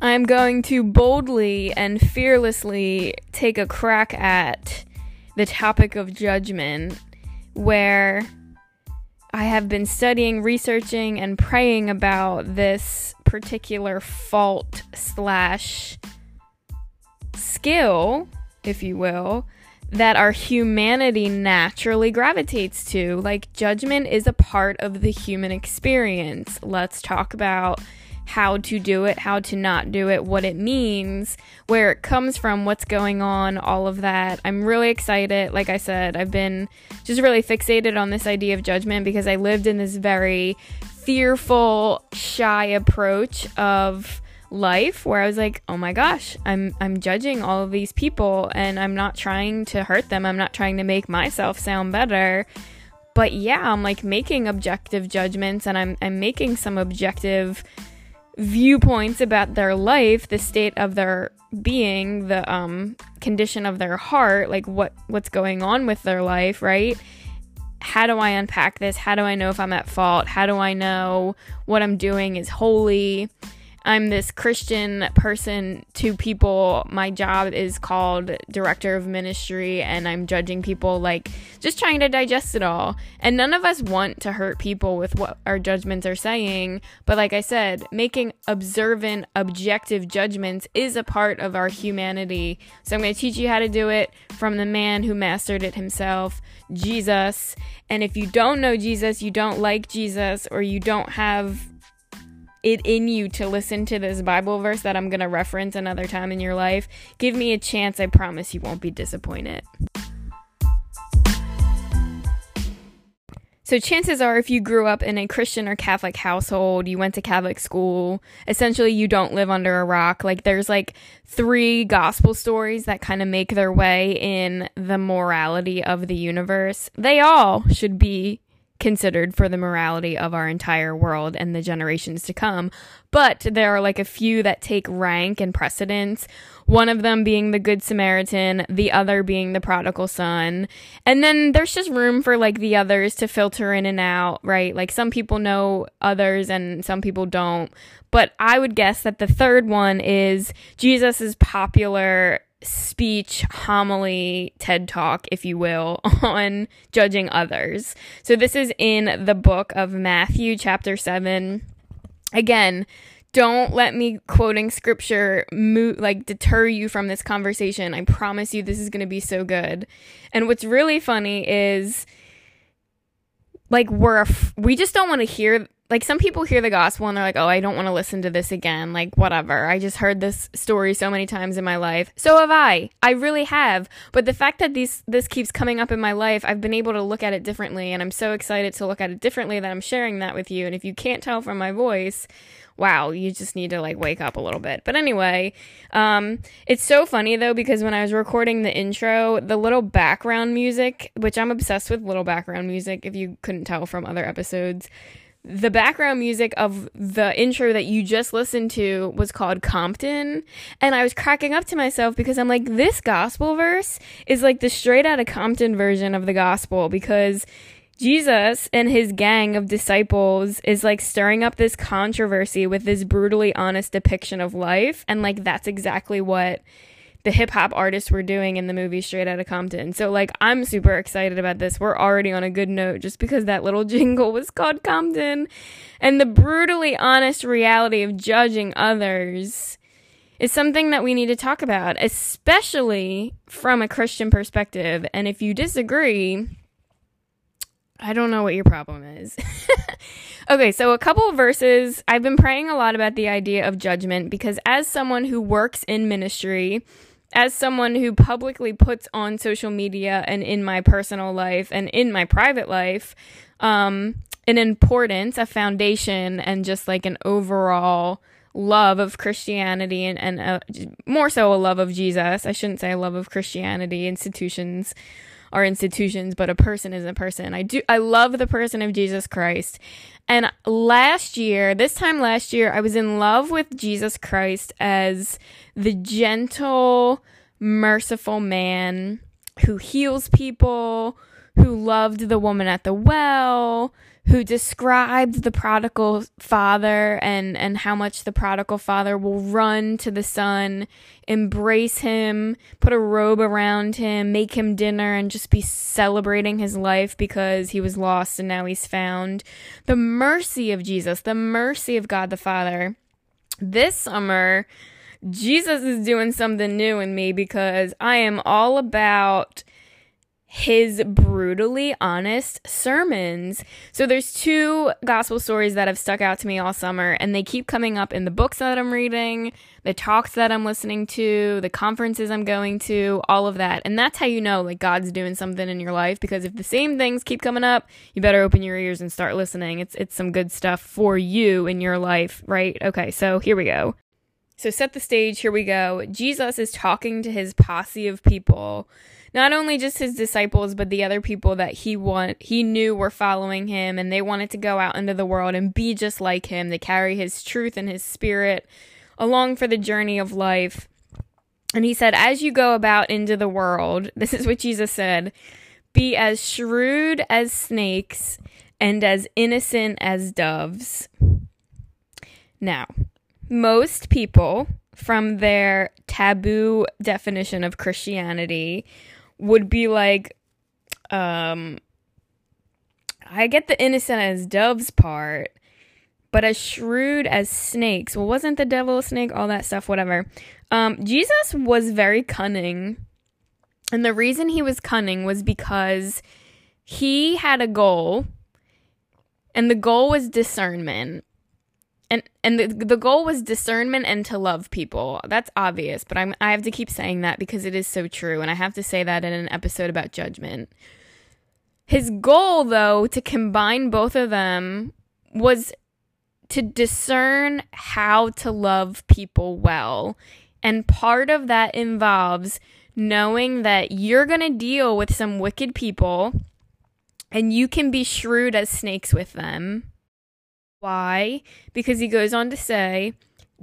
I'm going to boldly and fearlessly take a crack at the topic of judgment, where I have been studying, researching, and praying about this particular fault slash skill, if you will, that our humanity naturally gravitates to. Like, judgment is a part of the human experience. Let's talk about how to do it, how to not do it, what it means, where it comes from, what's going on, all of that. I'm really excited. Like I said, I've been just really fixated on this idea of judgment because I lived in this very fearful, shy approach of life where I was like, "Oh my gosh, I'm I'm judging all of these people and I'm not trying to hurt them. I'm not trying to make myself sound better." But yeah, I'm like making objective judgments and I'm I'm making some objective viewpoints about their life, the state of their being, the um condition of their heart, like what what's going on with their life, right? How do I unpack this? How do I know if I'm at fault? How do I know what I'm doing is holy? I'm this Christian person to people. My job is called director of ministry, and I'm judging people, like just trying to digest it all. And none of us want to hurt people with what our judgments are saying. But like I said, making observant, objective judgments is a part of our humanity. So I'm going to teach you how to do it from the man who mastered it himself, Jesus. And if you don't know Jesus, you don't like Jesus, or you don't have it in you to listen to this Bible verse that I'm going to reference another time in your life, give me a chance. I promise you won't be disappointed. So, chances are, if you grew up in a Christian or Catholic household, you went to Catholic school, essentially you don't live under a rock. Like, there's like three gospel stories that kind of make their way in the morality of the universe. They all should be considered for the morality of our entire world and the generations to come. But there are like a few that take rank and precedence. One of them being the Good Samaritan, the other being the prodigal son. And then there's just room for like the others to filter in and out, right? Like some people know others and some people don't. But I would guess that the third one is Jesus' is popular speech, homily, TED talk, if you will, on judging others. So this is in the book of Matthew, chapter 7. Again, don't let me quoting scripture mo- like deter you from this conversation. I promise you this is going to be so good. And what's really funny is like we're af- we just don't want to hear like some people hear the gospel and they're like, "Oh, I don't want to listen to this again." Like whatever. I just heard this story so many times in my life. So have I. I really have. But the fact that these this keeps coming up in my life, I've been able to look at it differently and I'm so excited to look at it differently that I'm sharing that with you. And if you can't tell from my voice, wow, you just need to like wake up a little bit. But anyway, um, it's so funny though because when I was recording the intro, the little background music, which I'm obsessed with little background music, if you couldn't tell from other episodes, the background music of the intro that you just listened to was called Compton. And I was cracking up to myself because I'm like, this gospel verse is like the straight out of Compton version of the gospel because Jesus and his gang of disciples is like stirring up this controversy with this brutally honest depiction of life. And like, that's exactly what the hip hop artists were doing in the movie Straight Outta Compton. So like I'm super excited about this. We're already on a good note just because that little jingle was called Compton. And the brutally honest reality of judging others is something that we need to talk about, especially from a Christian perspective. And if you disagree, I don't know what your problem is. okay, so a couple of verses. I've been praying a lot about the idea of judgment because as someone who works in ministry, as someone who publicly puts on social media and in my personal life and in my private life um, an importance, a foundation, and just like an overall love of Christianity and, and a, more so a love of Jesus. I shouldn't say a love of Christianity. Institutions are institutions, but a person is a person. I do, I love the person of Jesus Christ. And last year, this time last year, I was in love with Jesus Christ as the gentle, merciful man who heals people, who loved the woman at the well, who described the prodigal father and, and how much the prodigal father will run to the son, embrace him, put a robe around him, make him dinner, and just be celebrating his life because he was lost and now he's found. The mercy of Jesus, the mercy of God the Father. This summer, Jesus is doing something new in me because I am all about his brutally honest sermons. So there's two gospel stories that have stuck out to me all summer and they keep coming up in the books that I'm reading, the talks that I'm listening to, the conferences I'm going to, all of that. And that's how you know like God's doing something in your life because if the same things keep coming up, you better open your ears and start listening. It's it's some good stuff for you in your life, right? Okay, so here we go. So set the stage, here we go. Jesus is talking to his posse of people not only just his disciples but the other people that he want he knew were following him and they wanted to go out into the world and be just like him. To carry his truth and his spirit along for the journey of life. And he said as you go about into the world this is what Jesus said be as shrewd as snakes and as innocent as doves. Now most people from their taboo definition of Christianity would be like, um, I get the innocent as doves part, but as shrewd as snakes. Well, wasn't the devil a snake? All that stuff, whatever. Um, Jesus was very cunning. And the reason he was cunning was because he had a goal, and the goal was discernment and and the the goal was discernment and to love people. That's obvious, but I'm I have to keep saying that because it is so true and I have to say that in an episode about judgment. His goal though to combine both of them was to discern how to love people well. And part of that involves knowing that you're going to deal with some wicked people and you can be shrewd as snakes with them why? Because he goes on to say,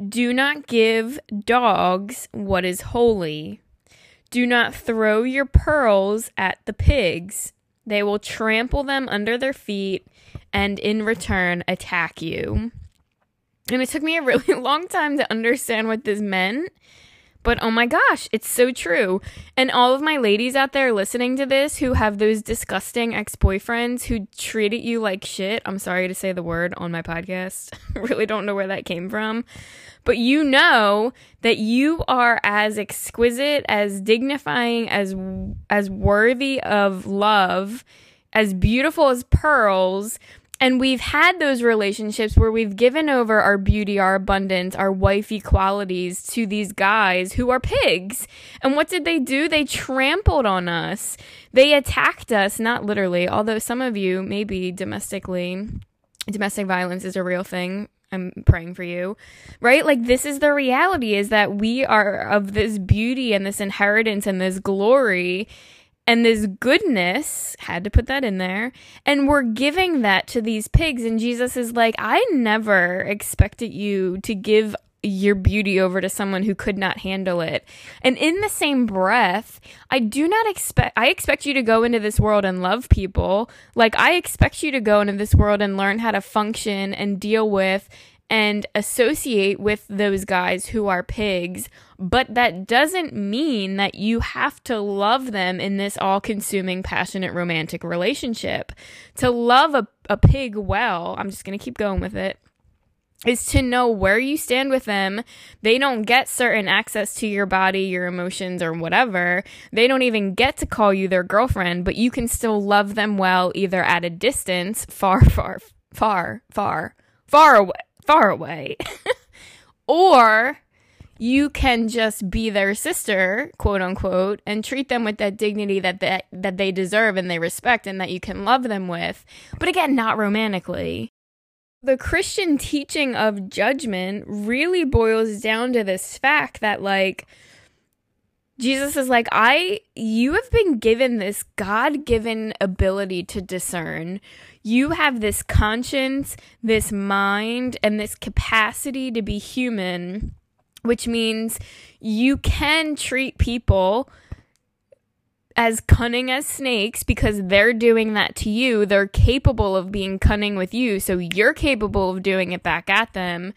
Do not give dogs what is holy. Do not throw your pearls at the pigs. They will trample them under their feet and in return attack you. And it took me a really long time to understand what this meant but oh my gosh, it's so true. And all of my ladies out there listening to this who have those disgusting ex boyfriends who treated you like shit, I'm sorry to say the word on my podcast. really don't know where that came from. But you know that you are as exquisite, as dignifying, as as worthy of love, as beautiful as pearls and we've had those relationships where we've given over our beauty, our abundance, our wifey qualities to these guys who are pigs. And what did they do? They trampled on us. They attacked us, not literally, although some of you, maybe domestically, domestic violence is a real thing. I'm praying for you. Right? Like this is the reality is that we are of this beauty and this inheritance and this glory and this goodness had to put that in there. And we're giving that to these pigs. And jesus is like i never expected you to give your beauty over to someone who could not handle it. And in the same breath i do not expect i expect you to go into this world and love people. Like i expect you to go into this world and learn how to function and deal with and associate with those guys who are pigs, but that doesn't mean that you have to love them in this all consuming, passionate, romantic relationship. To love a, a pig well, I'm just going to keep going with it, is to know where you stand with them. They don't get certain access to your body, your emotions, or whatever. They don't even get to call you their girlfriend, but you can still love them well, either at a distance, far, far, far, far, far away far away. or you can just be their sister, quote unquote, and treat them with that dignity that they, that they deserve and they respect and that you can love them with. But again, not romantically. The Christian teaching of judgment really boils down to this fact that, like, Jesus is like, I, you have been given this God given ability to discern you have this conscience, this mind, and this capacity to be human, which means you can treat people as cunning as snakes because they're doing that to you. They're capable of being cunning with you, so you're capable of doing it back at them.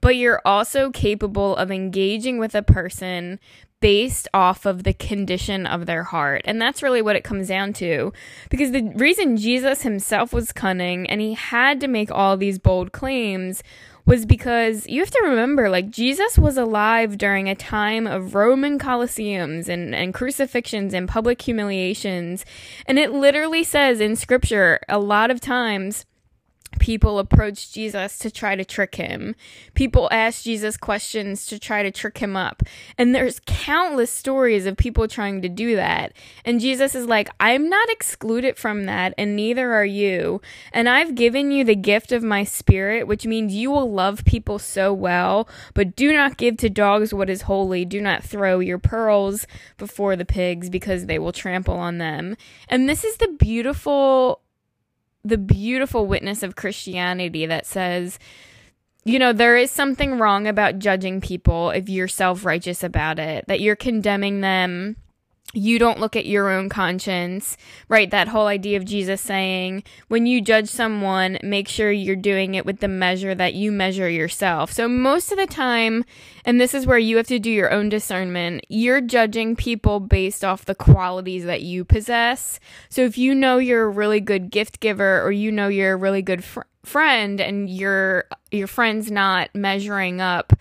But you're also capable of engaging with a person based off of the condition of their heart. And that's really what it comes down to. Because the reason Jesus himself was cunning and he had to make all these bold claims was because you have to remember, like, Jesus was alive during a time of Roman colosseums and, and crucifixions and public humiliations. And it literally says in scripture a lot of times people approached Jesus to try to trick him. People asked Jesus questions to try to trick him up. And there's countless stories of people trying to do that. And Jesus is like, I'm not excluded from that, and neither are you. And I've given you the gift of my spirit, which means you will love people so well, but do not give to dogs what is holy. Do not throw your pearls before the pigs because they will trample on them. And this is the beautiful the beautiful witness of Christianity that says, you know, there is something wrong about judging people if you're self righteous about it, that you're condemning them you don't look at your own conscience, right? That whole idea of Jesus saying, when you judge someone, make sure you're doing it with the measure that you measure yourself. So, most of the time, and this is where you have to do your own discernment, you're judging people based off the qualities that you possess. So, if you know you're a really good gift giver or you know you're a really good fr- friend and your your friend's not measuring up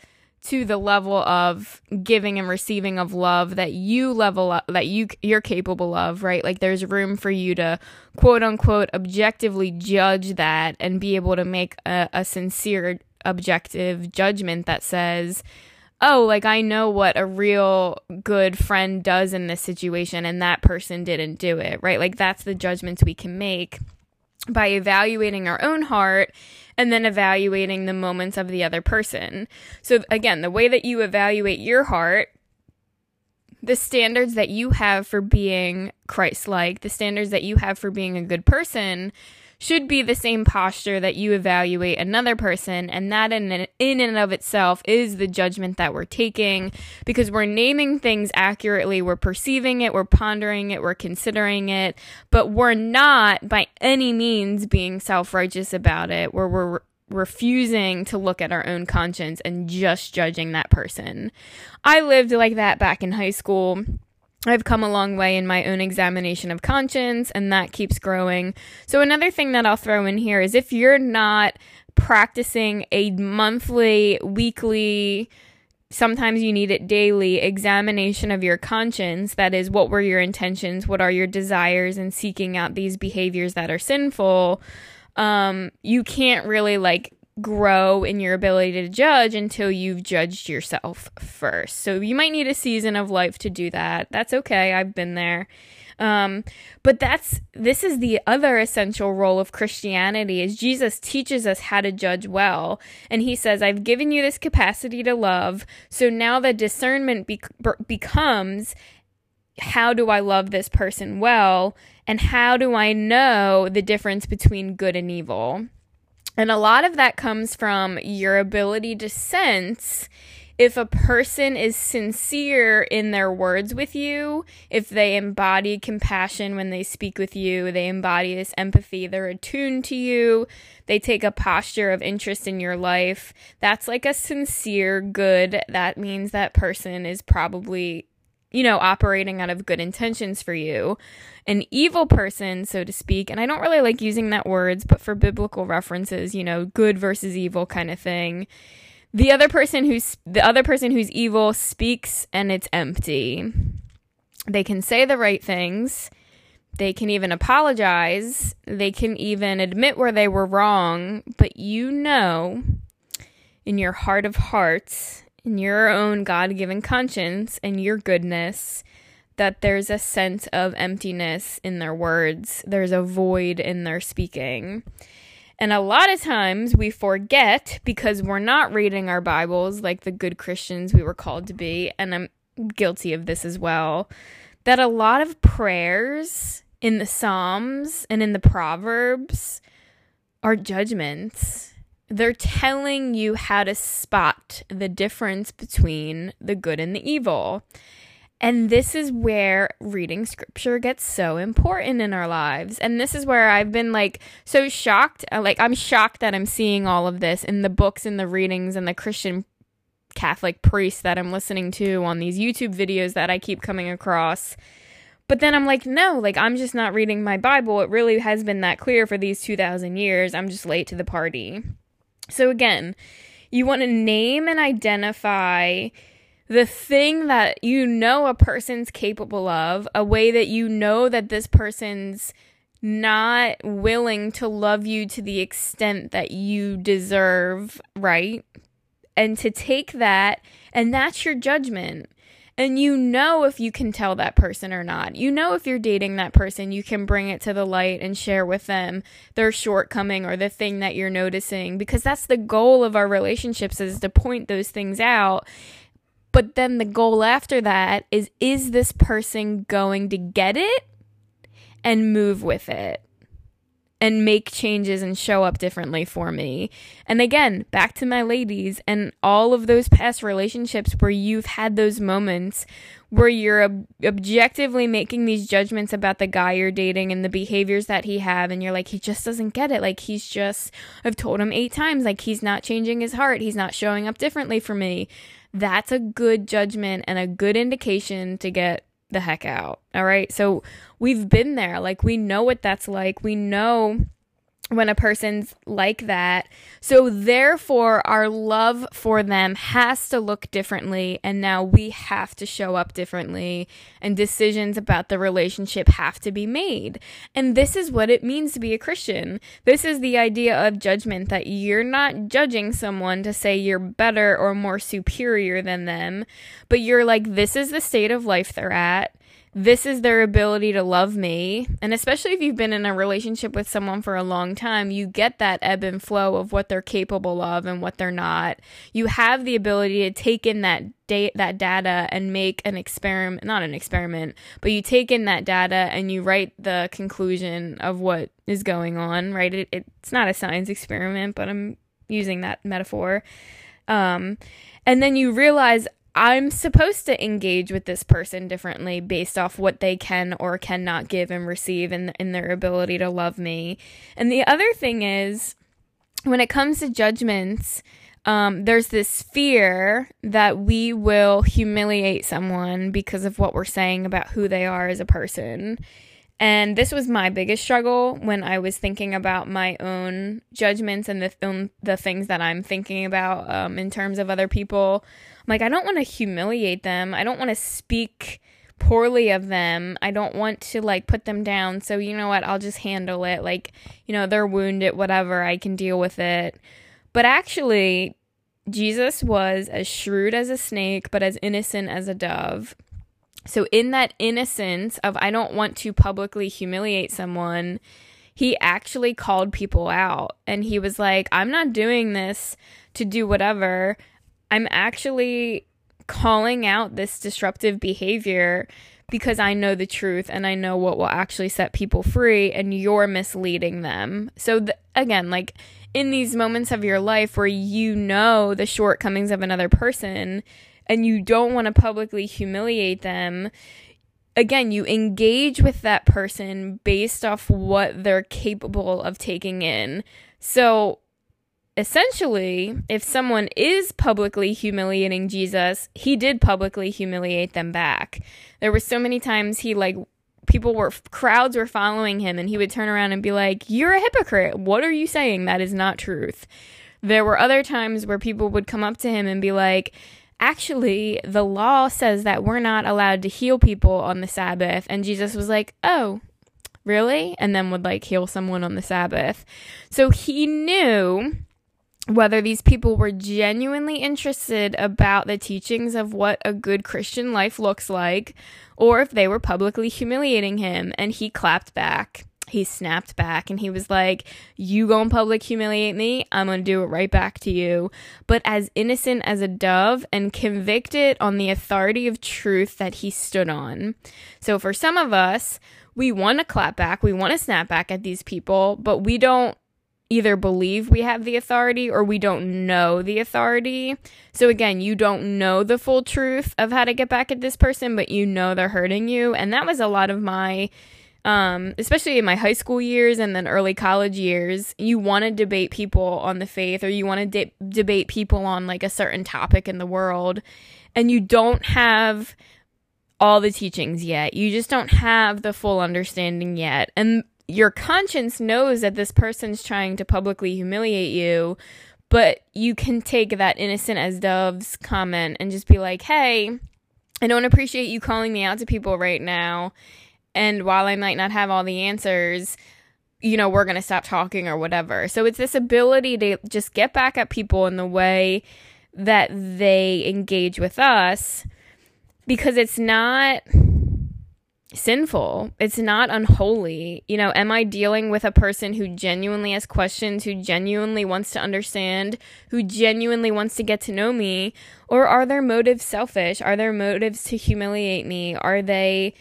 to the level of giving and receiving of love that you level up that you you're capable of right? Like there's room for you to quote unquote objectively judge that and be able to make a, a sincere objective judgment that says oh like i know what a real good friend does in this situation and that person didn't do it right? Like that's the judgments we can make by evaluating our own heart and then evaluating the moments of the other person. So, again, the way that you evaluate your heart, the standards that you have for being Christ like, the standards that you have for being a good person, should be the same posture that you evaluate another person and that in in and of itself is the judgment that we're taking because we're naming things accurately we're perceiving it we're pondering it we're considering it but we're not by any means being self-righteous about it where we're refusing to look at our own conscience and just judging that person. I lived like that back in high school. I've come a long way in my own examination of conscience, and that keeps growing. So, another thing that I'll throw in here is if you're not practicing a monthly, weekly, sometimes you need it daily examination of your conscience that is what were your intentions what are your desires and seeking out these behaviors that are sinful um you can't really like grow in your ability to judge until you've judged yourself first. So you might need a season of life to do that. That's okay. I've been there. Um, but that's this is the other essential role of Christianity is Jesus teaches us how to judge well, and he says, "I've given you this capacity to love, so now the discernment be- becomes." How do I love this person well? And how do I know the difference between good and evil? And a lot of that comes from your ability to sense if a person is sincere in their words with you, if they embody compassion when they speak with you, they embody this empathy, they're attuned to you, they take a posture of interest in your life, that's like a sincere good. That means that person is probably you know, operating out of good intentions for you. An evil person, so to speak, and I don't really like using that words, but for biblical references, you know, good versus evil kind of thing. The other person who's the other person who's evil speaks and it's empty. They can say the right things. They can even apologize. They can even admit where they were wrong, but you know in your heart of hearts in your own God given conscience and your goodness that there's a sense of emptiness in their words, there's a void in their speaking. And a lot of times we forget because we're not reading our Bibles like the good Christians we were called to be, and I'm guilty of this as well, that a lot of prayers in the Psalms and in the Proverbs are judgments they're telling you how to spot the difference between the good and the evil. And this is where reading scripture gets so important in our lives. And this is where I've been like so shocked. uh, Like, I'm shocked that I'm seeing all of this in the books and the readings and the Christian Catholic priests that I'm listening to on these YouTube videos that I keep coming across. But then I'm like, no, like, I'm just not reading my Bible. It really has been that clear for these 2,000 years. I'm just late to the party. So, again, you want to name and identify the thing that you know a person's capable of, a way that you know that this person's not willing to love you to the extent that you deserve, right? And to take that, and that's your judgment. And you know if you can tell that person or not. You know if you're dating that person, you can bring it to the light and share with them their shortcoming or the thing that you're noticing because that's the goal of our relationships is to point those things out. But then the goal after that is is this person going to get it and move with it? And make changes and show up differently for me. And again, back to my ladies and all of those past relationships where you've had those moments where you're ob- objectively making these judgments about the guy you're dating and the behaviors that he have and you're like he just doesn't get it. Like he's just I've told him 8 times like he's not changing his heart. He's not showing up differently for me. That's a good judgment and a good indication to get the heck out. All right. So we've been there. Like, we know what that's like. We know when a person's like that. So, therefore, our love for them has to look differently. And now we have to show up differently. And decisions about the relationship have to be made. And this is what it means to be a Christian. This is the idea of judgment that you're not judging someone to say you're better or more superior than them, but you're like, this is the state of life they're at this is their ability to love me. And especially if you've been in a relationship with someone for a long time, you get that ebb and flow of what they're capable of and what they're not. You have the ability to take in that that data and make an experiment, not an experiment, but you take in that data and you write the conclusion of what is going on, right? It, it's not a science experiment, but I'm using that metaphor. Um, and then you realize I'm supposed to engage with this person differently based off what they can or cannot give and receive in, in their ability to love me. And the other thing is, when it comes to judgments, um, there's this fear that we will humiliate someone because of what we're saying about who they are as a person. And this was my biggest struggle when I was thinking about my own judgments and the th- the things that I'm thinking about um, in terms of other people. I'm like, I don't want to humiliate them. I don't want to speak poorly of them. I don't want to like put them down. So you know what? I'll just handle it. Like, you know, they're wounded, whatever. I can deal with it. But actually, Jesus was as shrewd as a snake, but as innocent as a dove. So, in that innocence of I don't want to publicly humiliate someone, he actually called people out and he was like, I'm not doing this to do whatever. I'm actually calling out this disruptive behavior because I know the truth and I know what will actually set people free, and you're misleading them. So, th- again, like in these moments of your life where you know the shortcomings of another person, and you don't want to publicly humiliate them, again, you engage with that person based off what they're capable of taking in. So, essentially, if someone is publicly humiliating Jesus, he did publicly humiliate them back. There were so many times he, like, people were, crowds were following him, and he would turn around and be like, You're a hypocrite. What are you saying? That is not truth. There were other times where people would come up to him and be like, actually, the law says that we're not allowed to heal people on the Sabbath. And Jesus was like, oh, really? And then would like heal someone on the Sabbath. So he knew whether these people were genuinely interested about the teachings of what a good Christian life looks like, or if they were publicly humiliating him. And he clapped back he snapped back and he was like, You go in public, humiliate me, I'm gonna do it right back to you. But as innocent as a dove and convicted on the authority of truth that he stood on. So for some of us, we want to clap back, we want to snap back at these people, but we don't either believe we have the authority or we don't know the authority. So again, you don't know the full truth of how to get back at this person, but you know they're hurting you. And that was a lot of my um, especially in my high school years and then early college years, you want to debate people on the faith or you want to de- debate people on like a certain topic in the world, and you don't have all the teachings yet. You just don't have the full understanding yet. And your conscience knows that this person's trying to publicly humiliate you, but you can take that innocent as doves comment and just be like, hey, I don't appreciate you calling me out to people right now. And while I might not have all the answers, you know, we're going to stop talking or whatever. So it's this ability to just get back at people in the way that they engage with us because it's not sinful. It's not unholy. You know, am I dealing with a person who genuinely has questions, who genuinely wants to understand, who genuinely wants to get to know me? Or are their motives selfish? Are their motives to humiliate me? Are they,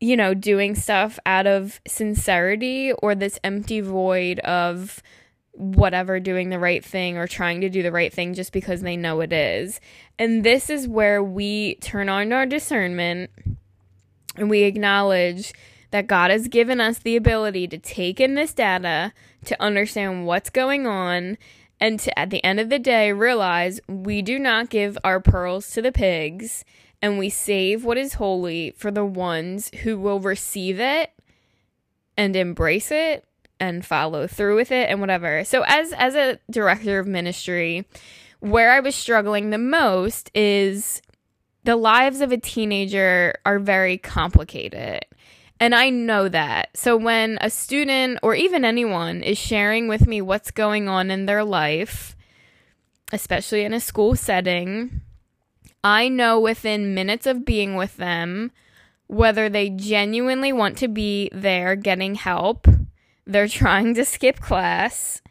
you know, doing stuff out of sincerity or this empty void of whatever doing the right thing or trying to do the right thing just because they know it is? And this is where we turn on our discernment and we acknowledge that God has given us the ability to take in this data, to understand what's going on, and to, at the end of the day, realize we do not give our pearls to the pigs and we save what is holy for the ones who will receive it and embrace it and follow through with it and whatever. So as as a director of ministry, where I was struggling the most is the lives of a teenager are very complicated. And I know that. So when a student or even anyone is sharing with me what's going on in their life, especially in a school setting, I know within minutes of being with them whether they genuinely want to be there getting help, they're trying to skip class,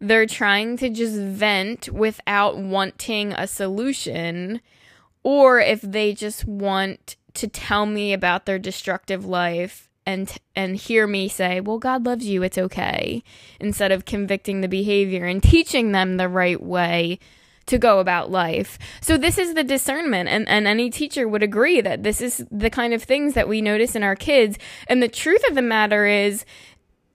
they're trying to just vent without wanting a solution. Or if they just want to tell me about their destructive life and and hear me say, "Well, God loves you, it's okay," instead of convicting the behavior and teaching them the right way to go about life. So this is the discernment and, and any teacher would agree that this is the kind of things that we notice in our kids. And the truth of the matter is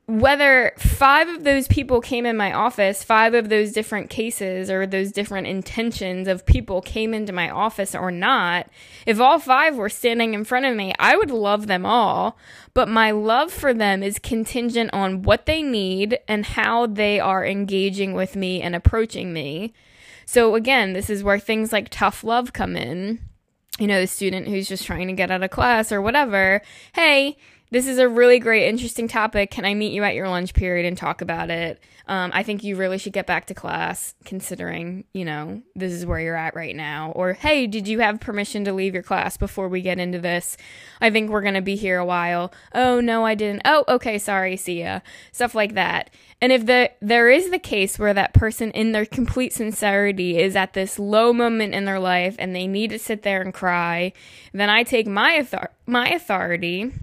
whether five of those people came in my office, five of those different cases or those different intentions of people came into my office or not, if all five were standing in front of me, I would love them all. But my love for them is contingent on what they need and how they are engaging with me and approaching me. So again, this is where things like tough love come in. You know, the student who's just trying to get out of class or whatever. Hey, this is a really great, interesting topic. Can I meet you at your lunch period and talk about it? Um, I think you really should get back to class, considering, you know, this is where you're at right now. Or, hey, did you have permission to leave your class before we get into this? I think we're going to be here a while. Oh, no, I didn't. Oh, okay, sorry, see ya. Stuff like that. And if the there is the case where that person in their complete sincerity is at this low moment in their life and they need to sit there and cry, then I take my author- my authority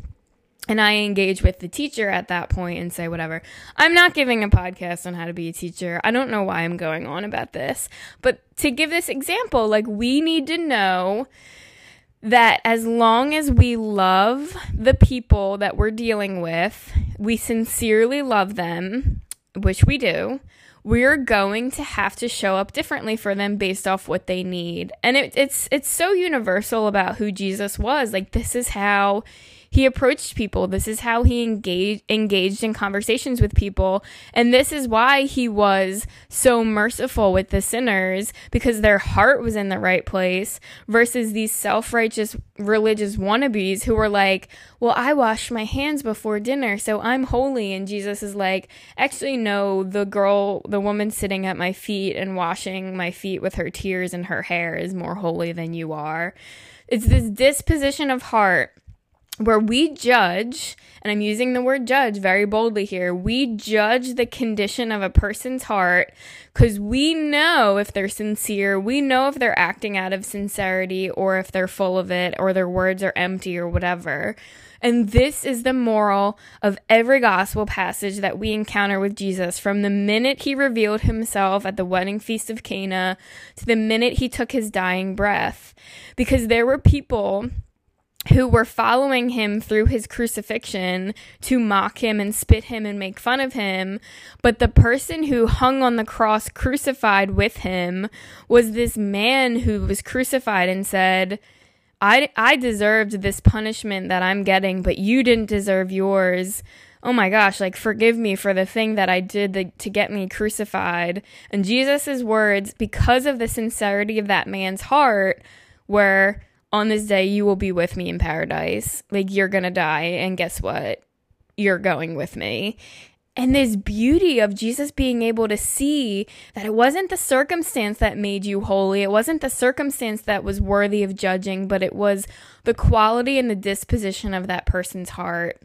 and I engage with the teacher at that point and say whatever. I'm not giving a podcast on how to be a teacher. I don't know why I'm going on about this, but to give this example, like we need to know that as long as we love the people that we're dealing with, we sincerely love them, which we do, we're going to have to show up differently for them based off what they need. And it, it's it's so universal about who Jesus was. Like this is how he approached people. This is how he engaged engaged in conversations with people, and this is why he was so merciful with the sinners because their heart was in the right place versus these self-righteous religious wannabes who were like, "Well, I wash my hands before dinner, so I'm holy." And Jesus is like, "Actually no, the girl, the woman sitting at my feet and washing my feet with her tears and her hair is more holy than you are." It's this disposition of heart where we judge, and I'm using the word judge very boldly here, we judge the condition of a person's heart because we know if they're sincere, we know if they're acting out of sincerity or if they're full of it or their words are empty or whatever. And this is the moral of every gospel passage that we encounter with Jesus from the minute he revealed himself at the wedding feast of Cana to the minute he took his dying breath. Because there were people who were following him through his crucifixion to mock him and spit him and make fun of him. But the person who hung on the cross crucified with him was this man who was crucified and said, I, I deserved this punishment that I'm getting, but you didn't deserve yours. Oh my gosh, like forgive me for the thing that I did to get me crucified. And Jesus' words, because of the sincerity of that man's heart, were, on this day you will be with me in paradise. Like you're going to die and guess what? You're going with me. And this beauty of Jesus being able to see that it wasn't the circumstance that made you holy. It wasn't the circumstance that was worthy of judging, but it was the quality and the disposition of that person's heart.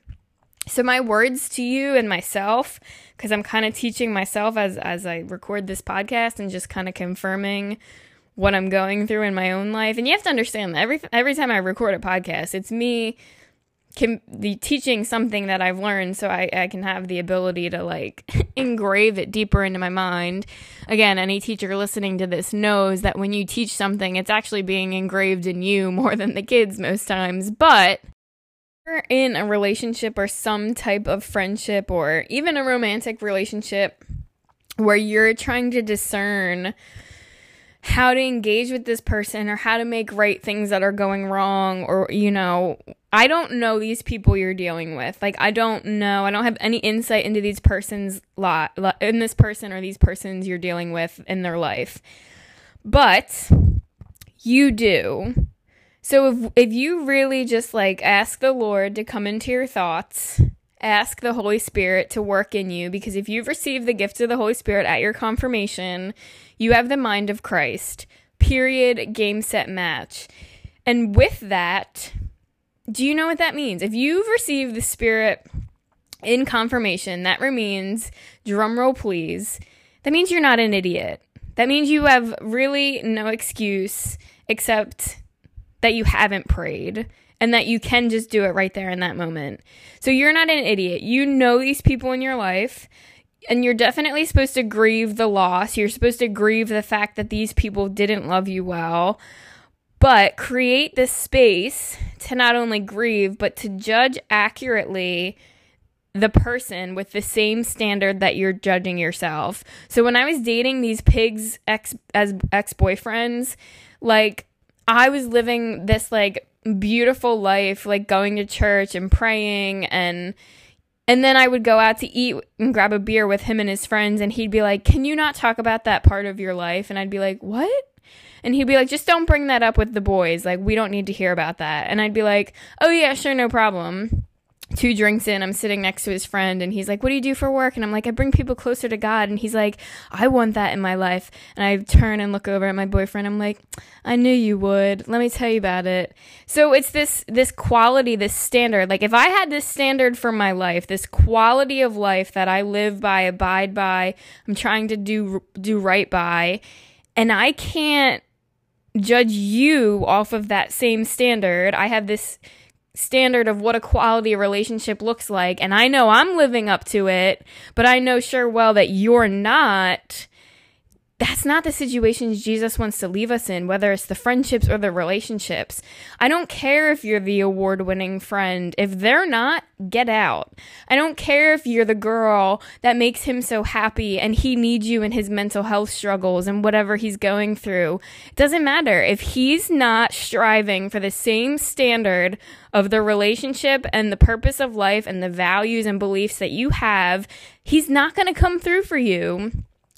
So my words to you and myself, because I'm kind of teaching myself as as I record this podcast and just kind of confirming what I'm going through in my own life. And you have to understand that every every time I record a podcast, it's me can the teaching something that I've learned so I, I can have the ability to like engrave it deeper into my mind. Again, any teacher listening to this knows that when you teach something, it's actually being engraved in you more than the kids most times. But in a relationship or some type of friendship or even a romantic relationship where you're trying to discern how to engage with this person or how to make right things that are going wrong or you know I don't know these people you're dealing with. Like I don't know. I don't have any insight into these persons lot in this person or these persons you're dealing with in their life. But you do. So if if you really just like ask the Lord to come into your thoughts, ask the Holy Spirit to work in you because if you've received the gift of the Holy Spirit at your confirmation, you have the mind of Christ. Period. Game, set, match. And with that, do you know what that means? If you've received the Spirit in confirmation, that means, drumroll please, that means you're not an idiot. That means you have really no excuse except that you haven't prayed and that you can just do it right there in that moment. So you're not an idiot. You know these people in your life and you're definitely supposed to grieve the loss. You're supposed to grieve the fact that these people didn't love you well. But create this space to not only grieve, but to judge accurately the person with the same standard that you're judging yourself. So when I was dating these pigs ex as ex-boyfriends, like I was living this like beautiful life, like going to church and praying and and then I would go out to eat and grab a beer with him and his friends, and he'd be like, Can you not talk about that part of your life? And I'd be like, What? And he'd be like, Just don't bring that up with the boys. Like, we don't need to hear about that. And I'd be like, Oh, yeah, sure, no problem two drinks in, I'm sitting next to his friend, and he's like, What do you do for work? And I'm like, I bring people closer to God. And he's like, I want that in my life. And I turn and look over at my boyfriend. I'm like, I knew you would. Let me tell you about it. So it's this this quality, this standard. Like if I had this standard for my life, this quality of life that I live by, abide by, I'm trying to do do right by, and I can't judge you off of that same standard. I have this standard of what a quality relationship looks like. And I know I'm living up to it, but I know sure well that you're not that's not the situations Jesus wants to leave us in, whether it's the friendships or the relationships. I don't care if you're the award winning friend. If they're not, get out. I don't care if you're the girl that makes him so happy and he needs you in his mental health struggles and whatever he's going through. It doesn't matter. If he's not striving for the same standard of the relationship and the purpose of life and the values and beliefs that you have, he's not going to come through for you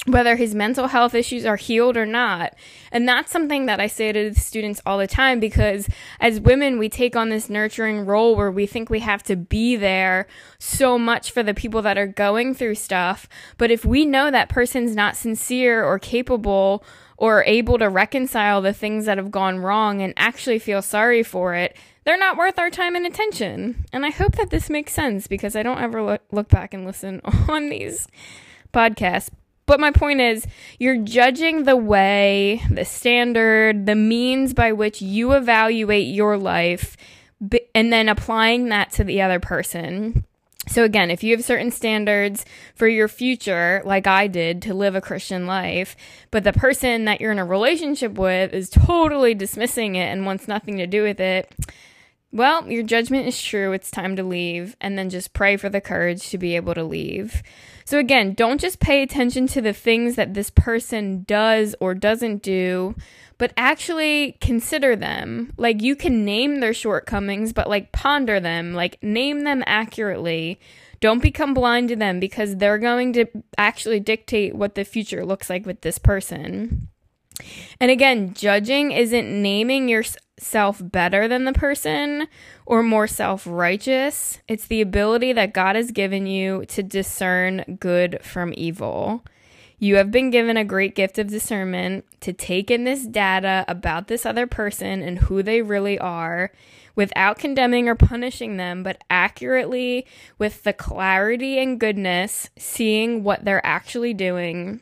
whether his mental health issues are healed or not. And that's something that I say to students all the time because as women, we take on this nurturing role where we think we have to be there so much for the people that are going through stuff. But if we know that person's not sincere or capable or able to reconcile the things that have gone wrong and actually feel sorry for it, they're not worth our time and attention. And I hope that this makes sense because I don't ever look, look back and listen on these podcasts. But my point is, you're judging the way, the standard, the means by which you evaluate your life, and then applying that to the other person. So, again, if you have certain standards for your future, like I did to live a Christian life, but the person that you're in a relationship with is totally dismissing it and wants nothing to do with it, well, your judgment is true. It's time to leave. And then just pray for the courage to be able to leave. So, again, don't just pay attention to the things that this person does or doesn't do, but actually consider them. Like, you can name their shortcomings, but like ponder them, like name them accurately. Don't become blind to them because they're going to actually dictate what the future looks like with this person. And again, judging isn't naming yourself better than the person or more self righteous. It's the ability that God has given you to discern good from evil. You have been given a great gift of discernment to take in this data about this other person and who they really are without condemning or punishing them, but accurately with the clarity and goodness, seeing what they're actually doing.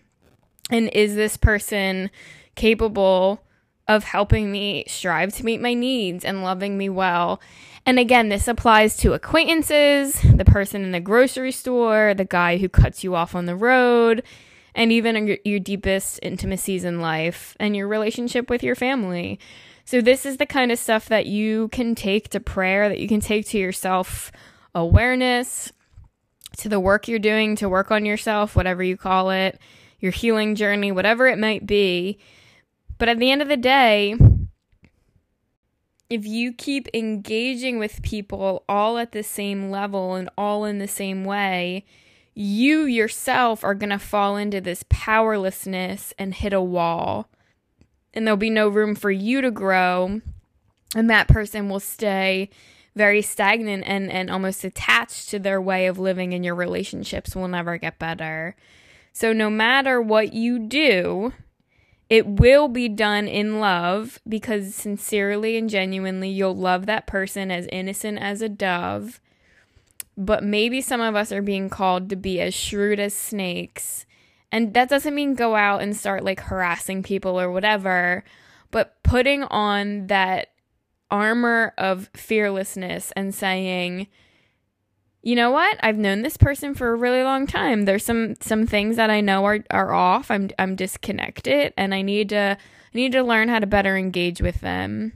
And is this person capable of helping me strive to meet my needs and loving me well. And again, this applies to acquaintances, the person in the grocery store, the guy who cuts you off on the road, and even your deepest intimacies in life and your relationship with your family. So, this is the kind of stuff that you can take to prayer, that you can take to your self awareness, to the work you're doing to work on yourself, whatever you call it, your healing journey, whatever it might be but at the end of the day, if you keep engaging with people all at the same level and all in the same way, you yourself are going to fall into this powerlessness and hit a wall. And there'll be no room for you to grow. And that person will stay very stagnant and, and almost attached to their way of living, and your relationships will never get better. So, no matter what you do, it will be done in love because sincerely and genuinely you'll love that person as innocent as a dove. But maybe some of us are being called to be as shrewd as snakes. And that doesn't mean go out and start like harassing people or whatever, but putting on that armor of fearlessness and saying, you know what? I've known this person for a really long time. There's some some things that I know are are off. I'm I'm disconnected and I need to I need to learn how to better engage with them.